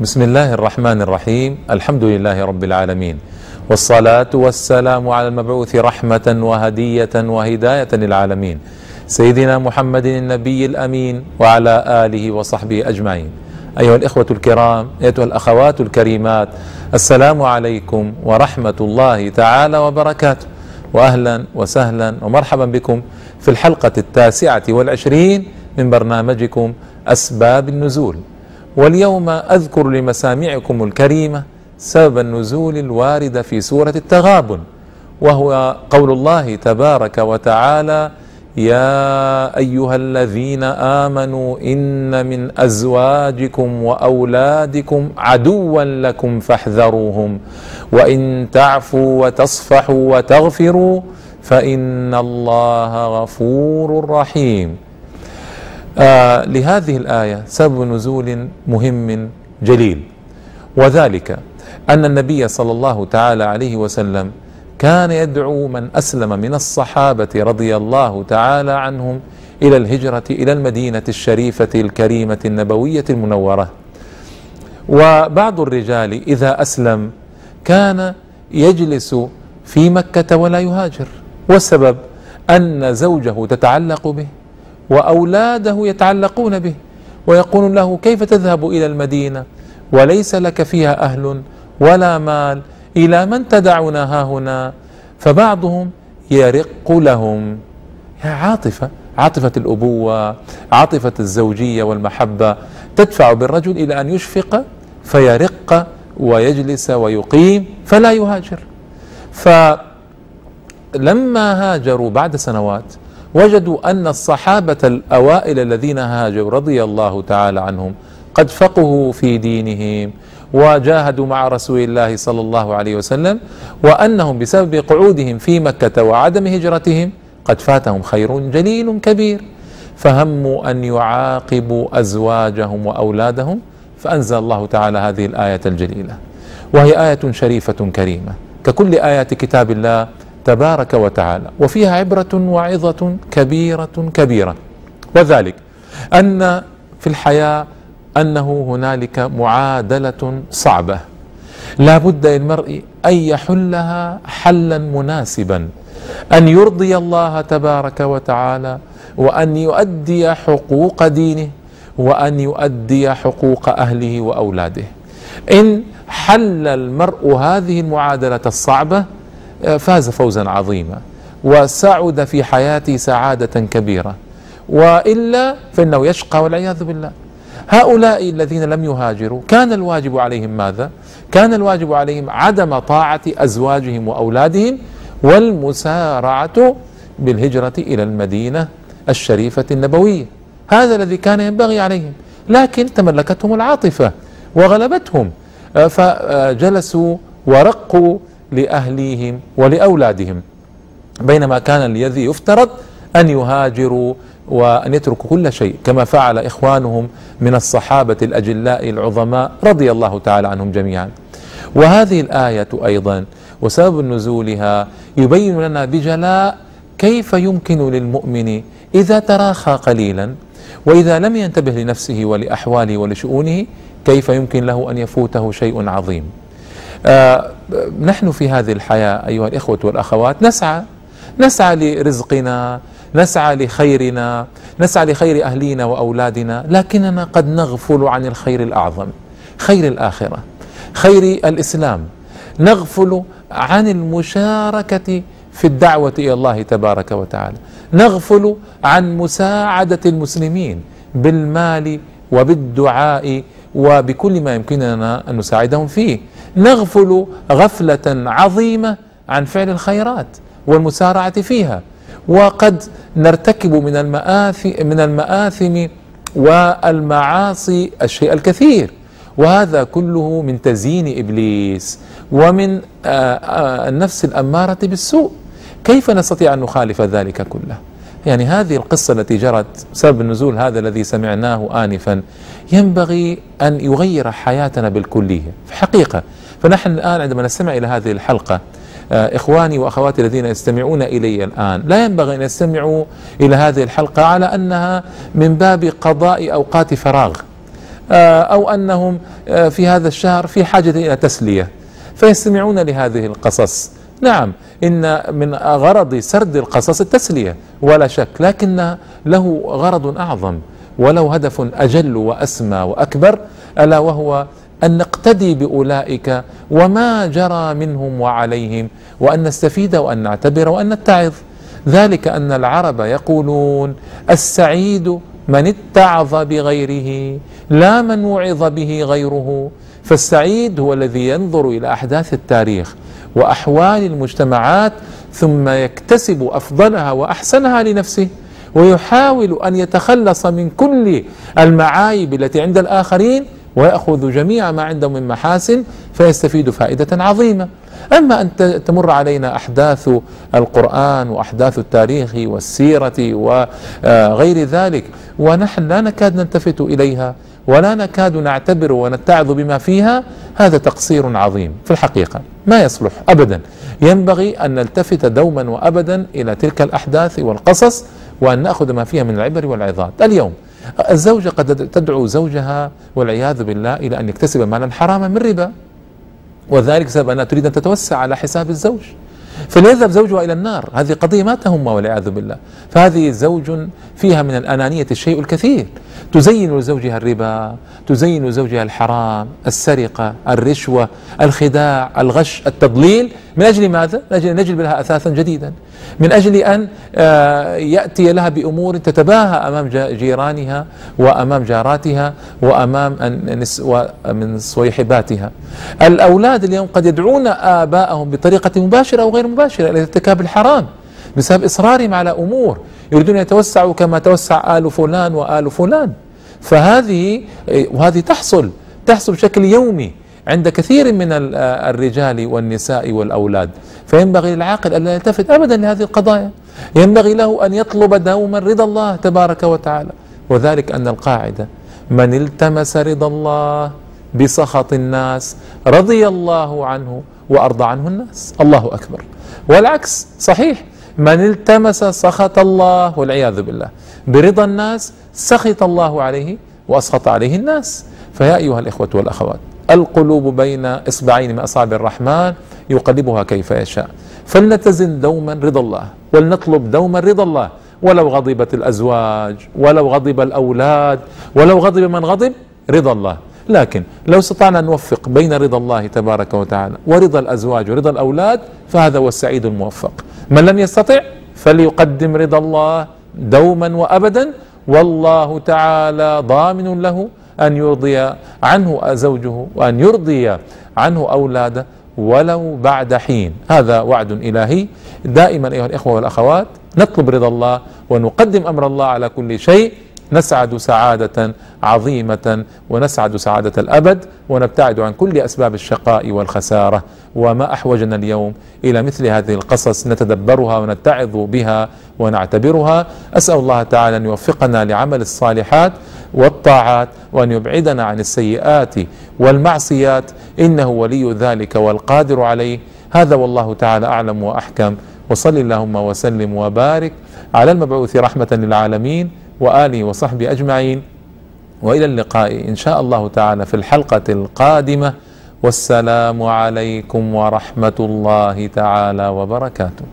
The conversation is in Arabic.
بسم الله الرحمن الرحيم الحمد لله رب العالمين والصلاة والسلام على المبعوث رحمة وهدية وهداية للعالمين سيدنا محمد النبي الأمين وعلى آله وصحبه أجمعين أيها الإخوة الكرام أيها الأخوات الكريمات السلام عليكم ورحمة الله تعالى وبركاته وأهلا وسهلا ومرحبا بكم في الحلقة التاسعة والعشرين من برنامجكم أسباب النزول واليوم أذكر لمسامعكم الكريمة سبب النزول الوارد في سورة التغابن وهو قول الله تبارك وتعالى يا أيها الذين آمنوا إن من أزواجكم وأولادكم عدوا لكم فاحذروهم وإن تعفوا وتصفحوا وتغفروا فإن الله غفور رحيم. آه لهذه الآية سبب نزول مهم جليل وذلك أن النبي صلى الله تعالى عليه وسلم كان يدعو من أسلم من الصحابة رضي الله تعالى عنهم إلى الهجرة إلى المدينة الشريفة الكريمة النبوية المنورة. وبعض الرجال إذا أسلم كان يجلس في مكة ولا يهاجر والسبب أن زوجه تتعلق به. وأولاده يتعلقون به ويقول له كيف تذهب إلى المدينة؟ وليس لك فيها أهل ولا مال إلى من تدعنا ها هنا؟ فبعضهم يرق لهم. عاطفة عاطفة الأبوة عاطفة الزوجية والمحبة تدفع بالرجل إلى أن يشفق فيرق ويجلس ويقيم فلا يهاجر. فلما هاجروا بعد سنوات وجدوا أن الصحابة الأوائل الذين هاجروا رضي الله تعالى عنهم قد فقهوا في دينهم وجاهدوا مع رسول الله صلى الله عليه وسلم وأنهم بسبب قعودهم في مكة وعدم هجرتهم قد فاتهم خير جليل كبير. فهموا أن يعاقبوا أزواجهم وأولادهم فأنزل الله تعالى هذه الآية الجليلة. وهي آية شريفة كريمة. ككل آيات كتاب الله تبارك وتعالى. وفيها عبرة وعظه كبيرة كبيرة. وذلك أن في الحياة أنه هنالك معادلة صعبة. لا بد للمرء أن يحلها حلا مناسبا. أن يرضي الله تبارك وتعالى وأن يؤدي حقوق دينه وأن يؤدي حقوق أهله وأولاده. إن حل المرء هذه المعادلة الصعبة فاز فوزا عظيما وسعد في حياته سعادة كبيرة. وإلا فإنه يشقى والعياذ بالله. هؤلاء الذين لم يهاجروا كان الواجب عليهم ماذا؟ كان الواجب عليهم عدم طاعة أزواجهم وأولادهم والمسارعة بالهجرة إلى المدينة الشريفة النبوية. هذا الذي كان ينبغي عليهم. لكن تملكتهم العاطفة وغلبتهم فجلسوا ورقوا لأهليهم ولأولادهم. بينما كان الذي يفترض أن يهاجروا وأن يتركوا كل شيء كما فعل إخوانهم من الصحابة الأجلاء العظماء رضي الله تعالى عنهم جميعا. وهذه الآية أيضا وسبب نزولها يبين لنا بجلاء كيف يمكن للمؤمن إذا تراخى قليلا وإذا لم ينتبه لنفسه ولأحواله ولشؤونه كيف يمكن له أن يفوته شيء عظيم. آه نحن في هذه الحياة أيها الإخوة والأخوات نسعى نسعى لرزقنا نسعى لخيرنا نسعى لخير أهلينا وأولادنا لكننا قد نغفل عن الخير الأعظم خير الآخرة خير الإسلام. نغفل عن المشاركة في الدعوة إلى الله تبارك وتعالى. نغفل عن مساعدة المسلمين بالمال وبالدعاء وبكل ما يمكننا أن نساعدهم فيه. نغفل غفلة عظيمة عن فعل الخيرات والمسارعة فيها. وقد نرتكب من المآثم من المآثم والمعاصي الشيء الكثير. وهذا كله من تزيين إبليس ومن النفس الأمارة بالسوء. كيف نستطيع أن نخالف ذلك كله؟ يعني هذه القصة التي جرت سبب النزول هذا الذي سمعناه انفا ينبغي أن يغير حياتنا بالكلية. في حقيقة فنحن الآن عندما نستمع إلى هذه الحلقة إخواني وأخواتي الذين يستمعون إلي الآن لا ينبغي أن يستمعوا إلى هذه الحلقة على أنها من باب قضاء أوقات فراغ آه، أو أنهم آه، في هذا الشهر في حاجة إلى تسلية فيستمعون لهذه القصص. نعم إن من غرض سرد القصص التسلية ولا شك لكن له غرض أعظم وله هدف أجل وأسمى وأكبر ألا وهو أن نقتدي بأولئك وما جرى منهم وعليهم وأن نستفيد وأن نعتبر وأن نتعظ. ذلك أن العرب يقولون السعيد من اتعظ بغيره لا من وعظ به غيره. فالسعيد هو الذي ينظر إلى أحداث التاريخ وأحوال المجتمعات ثم يكتسب أفضلها وأحسنها لنفسه ويحاول أن يتخلص من كل المعايب التي عند الآخرين ويأخذ جميع ما عنده من محاسن فيستفيد فائدة عظيمة. أما أن تمر علينا أحداث القرآن وأحداث التاريخ والسيرة وغير ذلك ونحن لا نكاد نلتفت إليها ولا نكاد نعتبر ونتعظ بما فيها هذا تقصير عظيم. في الحقيقة ما يصلح أبدا. ينبغي أن نلتفت دوما وأبدا إلى تلك الأحداث والقصص وأن نأخذ ما فيها من العبر والعظات. اليوم الزوجة قد تدعو زوجها والعياذ بالله إلى أن يكتسب مالا حراما من ربا. وذلك سبب أنها تريد أن تتوسع على حساب الزوج. فليذهب زوجها إلى النار. هذه قضية ما تهمها والعياذ بالله. فهذه زوج فيها من الأنانية الشيء الكثير. تزين لزوجها الربا تزين لزوجها الحرام السرقة الرشوة الخداع الغش التضليل. من أجل ماذا؟ من أجل أن نجلب لها أثاثا جديدا. من أجل أن آه، يأتي لها بأمور تتباهى أمام جيرانها وأمام جاراتها وأمام من صويحباتها الأولاد اليوم قد يدعون آباءهم بطريقة مباشرة أو غير مباشرة إلى ارتكاب الحرام بسبب إصرارهم على أمور يريدون يتوسعوا كما توسع آل فلان وآل فلان. فهذه وهذه تحصل تحصل بشكل يومي عند كثير من الرجال والنساء والأولاد. فينبغي للعاقل أن لا يلتفت أبدا لهذه القضايا. ينبغي له أن يطلب دوما رضا الله تبارك وتعالى. وذلك أن القاعدة من التمس رضا الله بسخط الناس رضي الله عنه وأرضى عنه الناس. الله أكبر. والعكس صحيح. من التمس سخط الله والعياذ بالله. برضا الناس سخط الله عليه وأسخط عليه الناس. فيا أيها الإخوة والأخوات القلوب بين إصبعين من أصابع الرحمن يقلبها كيف يشاء. فلنتزن دوما رضا الله ولنطلب دوما رضا الله. ولو غضبت الأزواج ولو غضب الأولاد ولو غضب من غضب رضا الله. لكن لو استطعنا أن نوفق بين رضا الله تبارك وتعالى ورضا الأزواج ورضا الأولاد فهذا هو السعيد الموفق. من لم يستطع فليقدم رضا الله دوما وأبدا. والله تعالى ضامن له أن يرضي عنه زوجه وأن يرضي عنه أولاده. ولو بعد حين. هذا وعد إلهي. دائما أيها الإخوة والأخوات نطلب رضا الله ونقدم أمر الله على كل شيء. نسعد سعادة عظيمة ونسعد سعادة الأبد ونبتعد عن كل أسباب الشقاء والخسارة. وما أحوجنا اليوم إلى مثل هذه القصص نتدبرها ونتعظ بها ونعتبرها. أسأل الله تعالى أن يوفقنا لعمل الصالحات والطاعات وأن يبعدنا عن السيئات والمعصيات. إنه ولي ذلك والقادر عليه. هذا والله تعالى أعلم وأحكم. وصل اللهم وسلم وبارك على المبعوث رحمة للعالمين وآله وصحبه أجمعين. وإلى اللقاء إن شاء الله تعالى في الحلقة القادمة. والسلام عليكم ورحمة الله تعالى وبركاته.